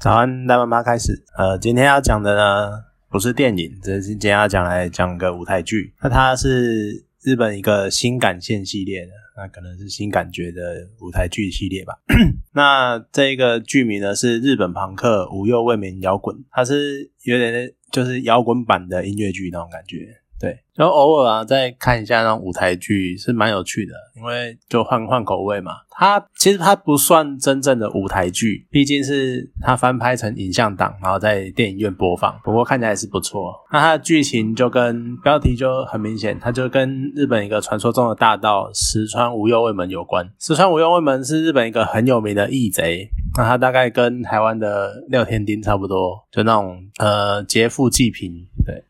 早安，大妈妈开始。呃，今天要讲的呢，不是电影，这是今天要讲来讲个舞台剧。那它是日本一个新感线系列的，那可能是新感觉的舞台剧系列吧。那这个剧名呢是日本朋克无忧未眠摇滚，它是有点就是摇滚版的音乐剧那种感觉。对，然后偶尔啊，再看一下那种舞台剧是蛮有趣的，因为就换换口味嘛。它其实它不算真正的舞台剧，毕竟是它翻拍成影像档，然后在电影院播放。不过看起来是不错。那它的剧情就跟标题就很明显，它就跟日本一个传说中的大盗石川无忧卫门有关。石川无忧卫门是日本一个很有名的义贼，那它大概跟台湾的廖天丁差不多，就那种呃劫富济贫。对，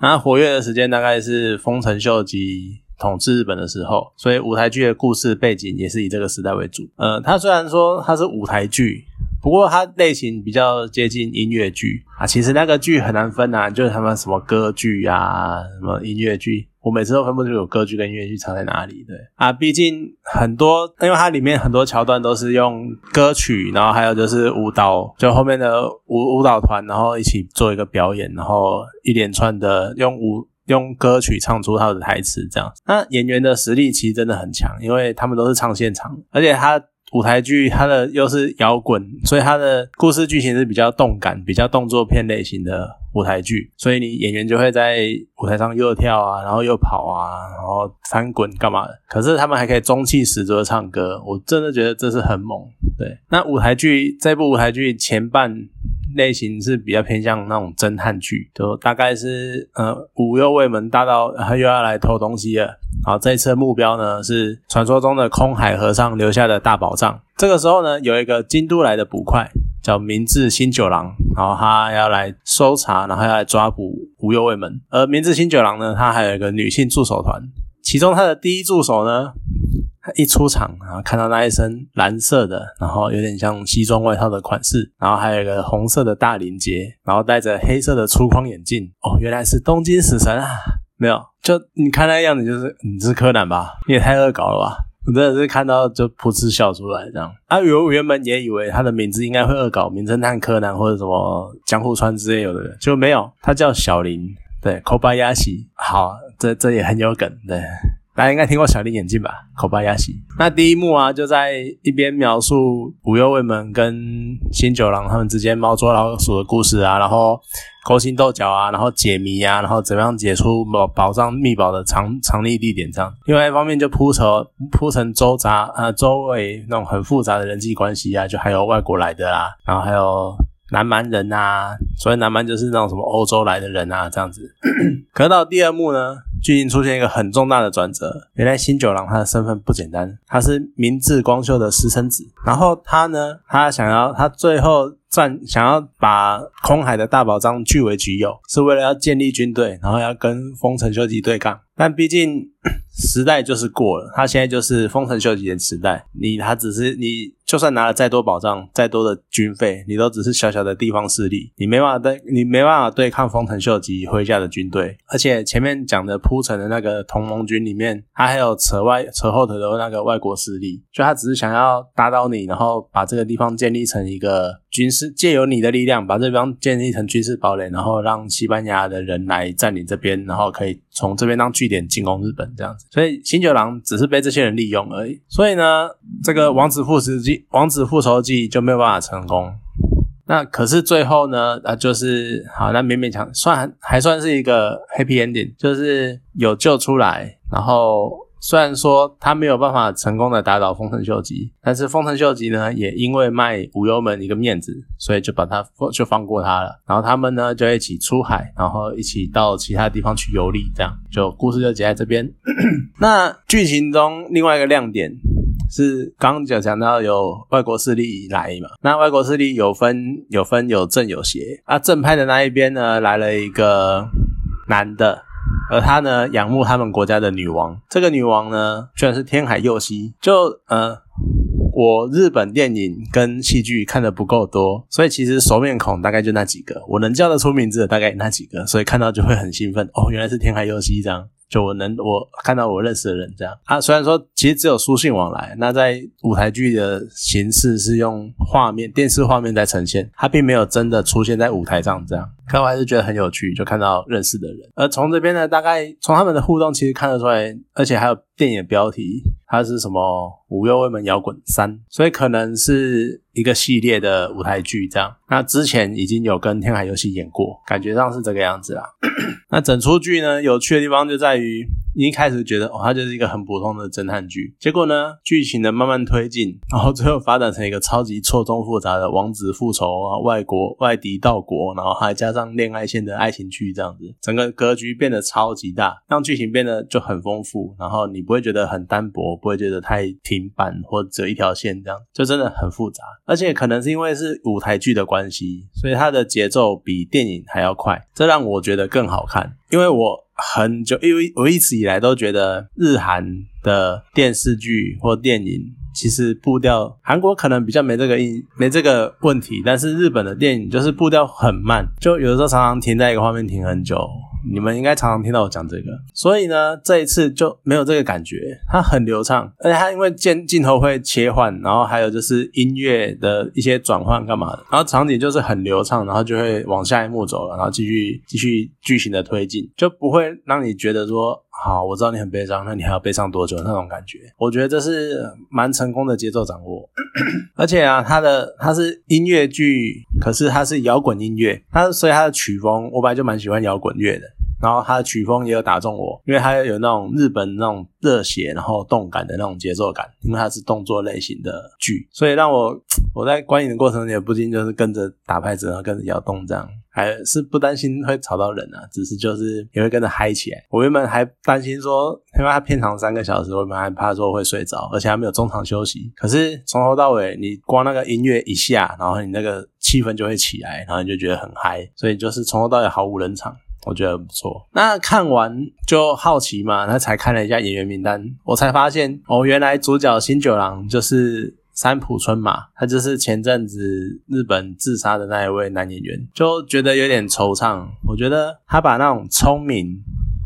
那活跃的时间大概是丰臣秀吉。统治日本的时候，所以舞台剧的故事背景也是以这个时代为主。呃，它虽然说它是舞台剧，不过它类型比较接近音乐剧啊。其实那个剧很难分啊，就是他们什么歌剧啊，什么音乐剧，我每次都分不清楚歌剧跟音乐剧差在哪里。对啊，毕竟很多，因为它里面很多桥段都是用歌曲，然后还有就是舞蹈，就后面的舞舞蹈团，然后一起做一个表演，然后一连串的用舞。用歌曲唱出他的台词，这样，那演员的实力其实真的很强，因为他们都是唱现场，而且他舞台剧它的又是摇滚，所以它的故事剧情是比较动感、比较动作片类型的舞台剧，所以你演员就会在舞台上又跳啊，然后又跑啊，然后翻滚干嘛的，可是他们还可以中气十足的唱歌，我真的觉得这是很猛。对，那舞台剧这部舞台剧前半。类型是比较偏向那种侦探剧，就大概是呃五右卫门大盗他又要来偷东西了，然后这一次的目标呢是传说中的空海和尚留下的大宝藏。这个时候呢有一个京都来的捕快叫明智新九郎，然后他要来搜查，然后要来抓捕五右卫门。而明智新九郎呢他还有一个女性助手团，其中他的第一助手呢。一出场，然后看到那一身蓝色的，然后有点像西装外套的款式，然后还有一个红色的大领结，然后戴着黑色的粗框眼镜。哦，原来是东京死神啊！没有，就你看那样子，就是你是柯南吧？你也太恶搞了吧！我真的是看到就噗嗤笑出来这样。啊，我原本也以为他的名字应该会恶搞名侦探柯南或者什么江户川之类有的，就没有，他叫小林，对，Kobayashi。好，这这也很有梗，对。大家应该听过小林眼镜吧？口巴亚西。那第一幕啊，就在一边描述五右卫门跟新九郎他们之间猫捉老鼠的故事啊，然后勾心斗角啊，然后解谜啊，然后怎么样解出宝宝藏秘宝的藏藏匿地点这样。另外一方面就铺成铺成周杂呃周围那种很复杂的人际关系啊，就还有外国来的啦，然后还有南蛮人啊，所谓南蛮就是那种什么欧洲来的人啊这样子。可到第二幕呢？剧情出现一个很重大的转折，原来新九郎他的身份不简单，他是明智光秀的私生子。然后他呢，他想要他最后战想要把空海的大宝藏据为己有，是为了要建立军队，然后要跟丰臣秀吉对抗。但毕竟 时代就是过了，他现在就是丰臣秀吉的时代，你他只是你。就算拿了再多保障、再多的军费，你都只是小小的地方势力，你没办法对，你没办法对抗丰臣秀吉麾下的军队。而且前面讲的铺陈的那个同盟军里面，他还有扯外扯后腿的那个外国势力，就他只是想要打倒你，然后把这个地方建立成一个军事，借由你的力量把这地方建立成军事堡垒，然后让西班牙的人来占领这边，然后可以从这边当据点进攻日本这样子。所以新九郎只是被这些人利用而已。所以呢，这个王子复仇记。王子复仇记就没有办法成功，那可是最后呢？啊，就是好，那勉勉强算还算是一个 happy ending，就是有救出来。然后虽然说他没有办法成功的打倒丰臣秀吉，但是丰臣秀吉呢，也因为卖武油门一个面子，所以就把他就放过他了。然后他们呢就一起出海，然后一起到其他地方去游历，这样就故事就结在这边。那剧情中另外一个亮点。是刚刚讲讲到有外国势力来嘛？那外国势力有分有分有正有邪啊。正派的那一边呢，来了一个男的，而他呢仰慕他们国家的女王。这个女王呢，居然是天海佑希。就呃，我日本电影跟戏剧看的不够多，所以其实熟面孔大概就那几个，我能叫得出名字的大概那几个，所以看到就会很兴奋。哦，原来是天海佑希这样。就我能我看到我认识的人这样啊。虽然说其实只有书信往来，那在舞台剧的形式是用画面电视画面在呈现，它并没有真的出现在舞台上这样。可我还是觉得很有趣，就看到认识的人。而从这边呢，大概从他们的互动其实看得出来，而且还有电影标题，它是什么《五右卫门摇滚三》，所以可能是一个系列的舞台剧这样。那之前已经有跟天海游戏演过，感觉上是这个样子啦。那整出剧呢，有趣的地方就在于。一开始觉得哦，它就是一个很普通的侦探剧，结果呢，剧情的慢慢推进，然后最后发展成一个超级错综复杂的王子复仇啊，外国外敌到国，然后还加上恋爱线的爱情剧这样子，整个格局变得超级大，让剧情变得就很丰富，然后你不会觉得很单薄，不会觉得太平板或者一条线这样，就真的很复杂，而且可能是因为是舞台剧的关系，所以它的节奏比电影还要快，这让我觉得更好看，因为我。很久，因为我一直以来都觉得日韩的电视剧或电影其实步调，韩国可能比较没这个印没这个问题，但是日本的电影就是步调很慢，就有的时候常常停在一个画面停很久。你们应该常常听到我讲这个，所以呢，这一次就没有这个感觉，它很流畅，而且它因为镜镜头会切换，然后还有就是音乐的一些转换干嘛的，然后场景就是很流畅，然后就会往下一幕走了，然后继续继续剧情的推进，就不会让你觉得说，好，我知道你很悲伤，那你还要悲伤多久那种感觉？我觉得这是蛮成功的节奏掌握，而且啊，它的它是音乐剧，可是它是摇滚音乐，它所以它的曲风，我本来就蛮喜欢摇滚乐的。然后它的曲风也有打中我，因为它有那种日本那种热血，然后动感的那种节奏感，因为它是动作类型的剧，所以让我我在观影的过程也不禁就是跟着打拍子，然后跟着摇动这样，还是不担心会吵到人啊，只是就是也会跟着嗨起来。我原本还担心说，因为它片长三个小时，我原本还怕说会睡着，而且还没有中场休息。可是从头到尾，你光那个音乐一下，然后你那个气氛就会起来，然后你就觉得很嗨，所以就是从头到尾毫无冷场。我觉得不错。那看完就好奇嘛，那才看了一下演员名单，我才发现哦，原来主角新九郎就是三浦春马，他就是前阵子日本自杀的那一位男演员，就觉得有点惆怅。我觉得他把那种聪明。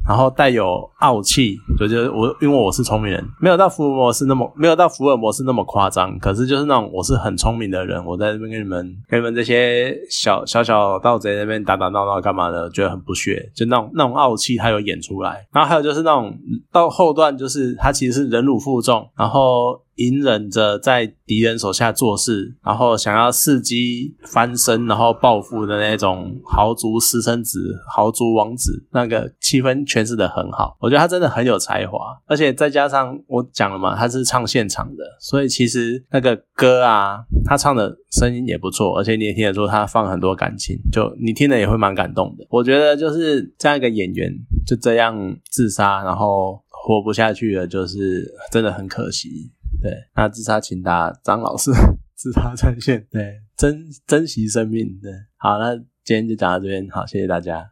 然后带有傲气，就觉得我因为我是聪明人，没有到福尔摩斯那么没有到福尔摩斯那么夸张，可是就是那种我是很聪明的人，我在这边跟你们跟你们这些小小小盗贼那边打打闹闹干嘛的，觉得很不屑，就那种那种傲气他有演出来。然后还有就是那种到后段，就是他其实是忍辱负重，然后。隐忍着在敌人手下做事，然后想要伺机翻身，然后报复的那种豪族私生子、豪族王子，那个气氛诠释的很好。我觉得他真的很有才华，而且再加上我讲了嘛，他是唱现场的，所以其实那个歌啊，他唱的声音也不错，而且你也听得出他放很多感情，就你听了也会蛮感动的。我觉得就是这样一个演员就这样自杀，然后活不下去了，就是真的很可惜。对，那自杀请打张老师，自杀专线。对，珍珍惜生命。对，好，那今天就讲到这边，好，谢谢大家。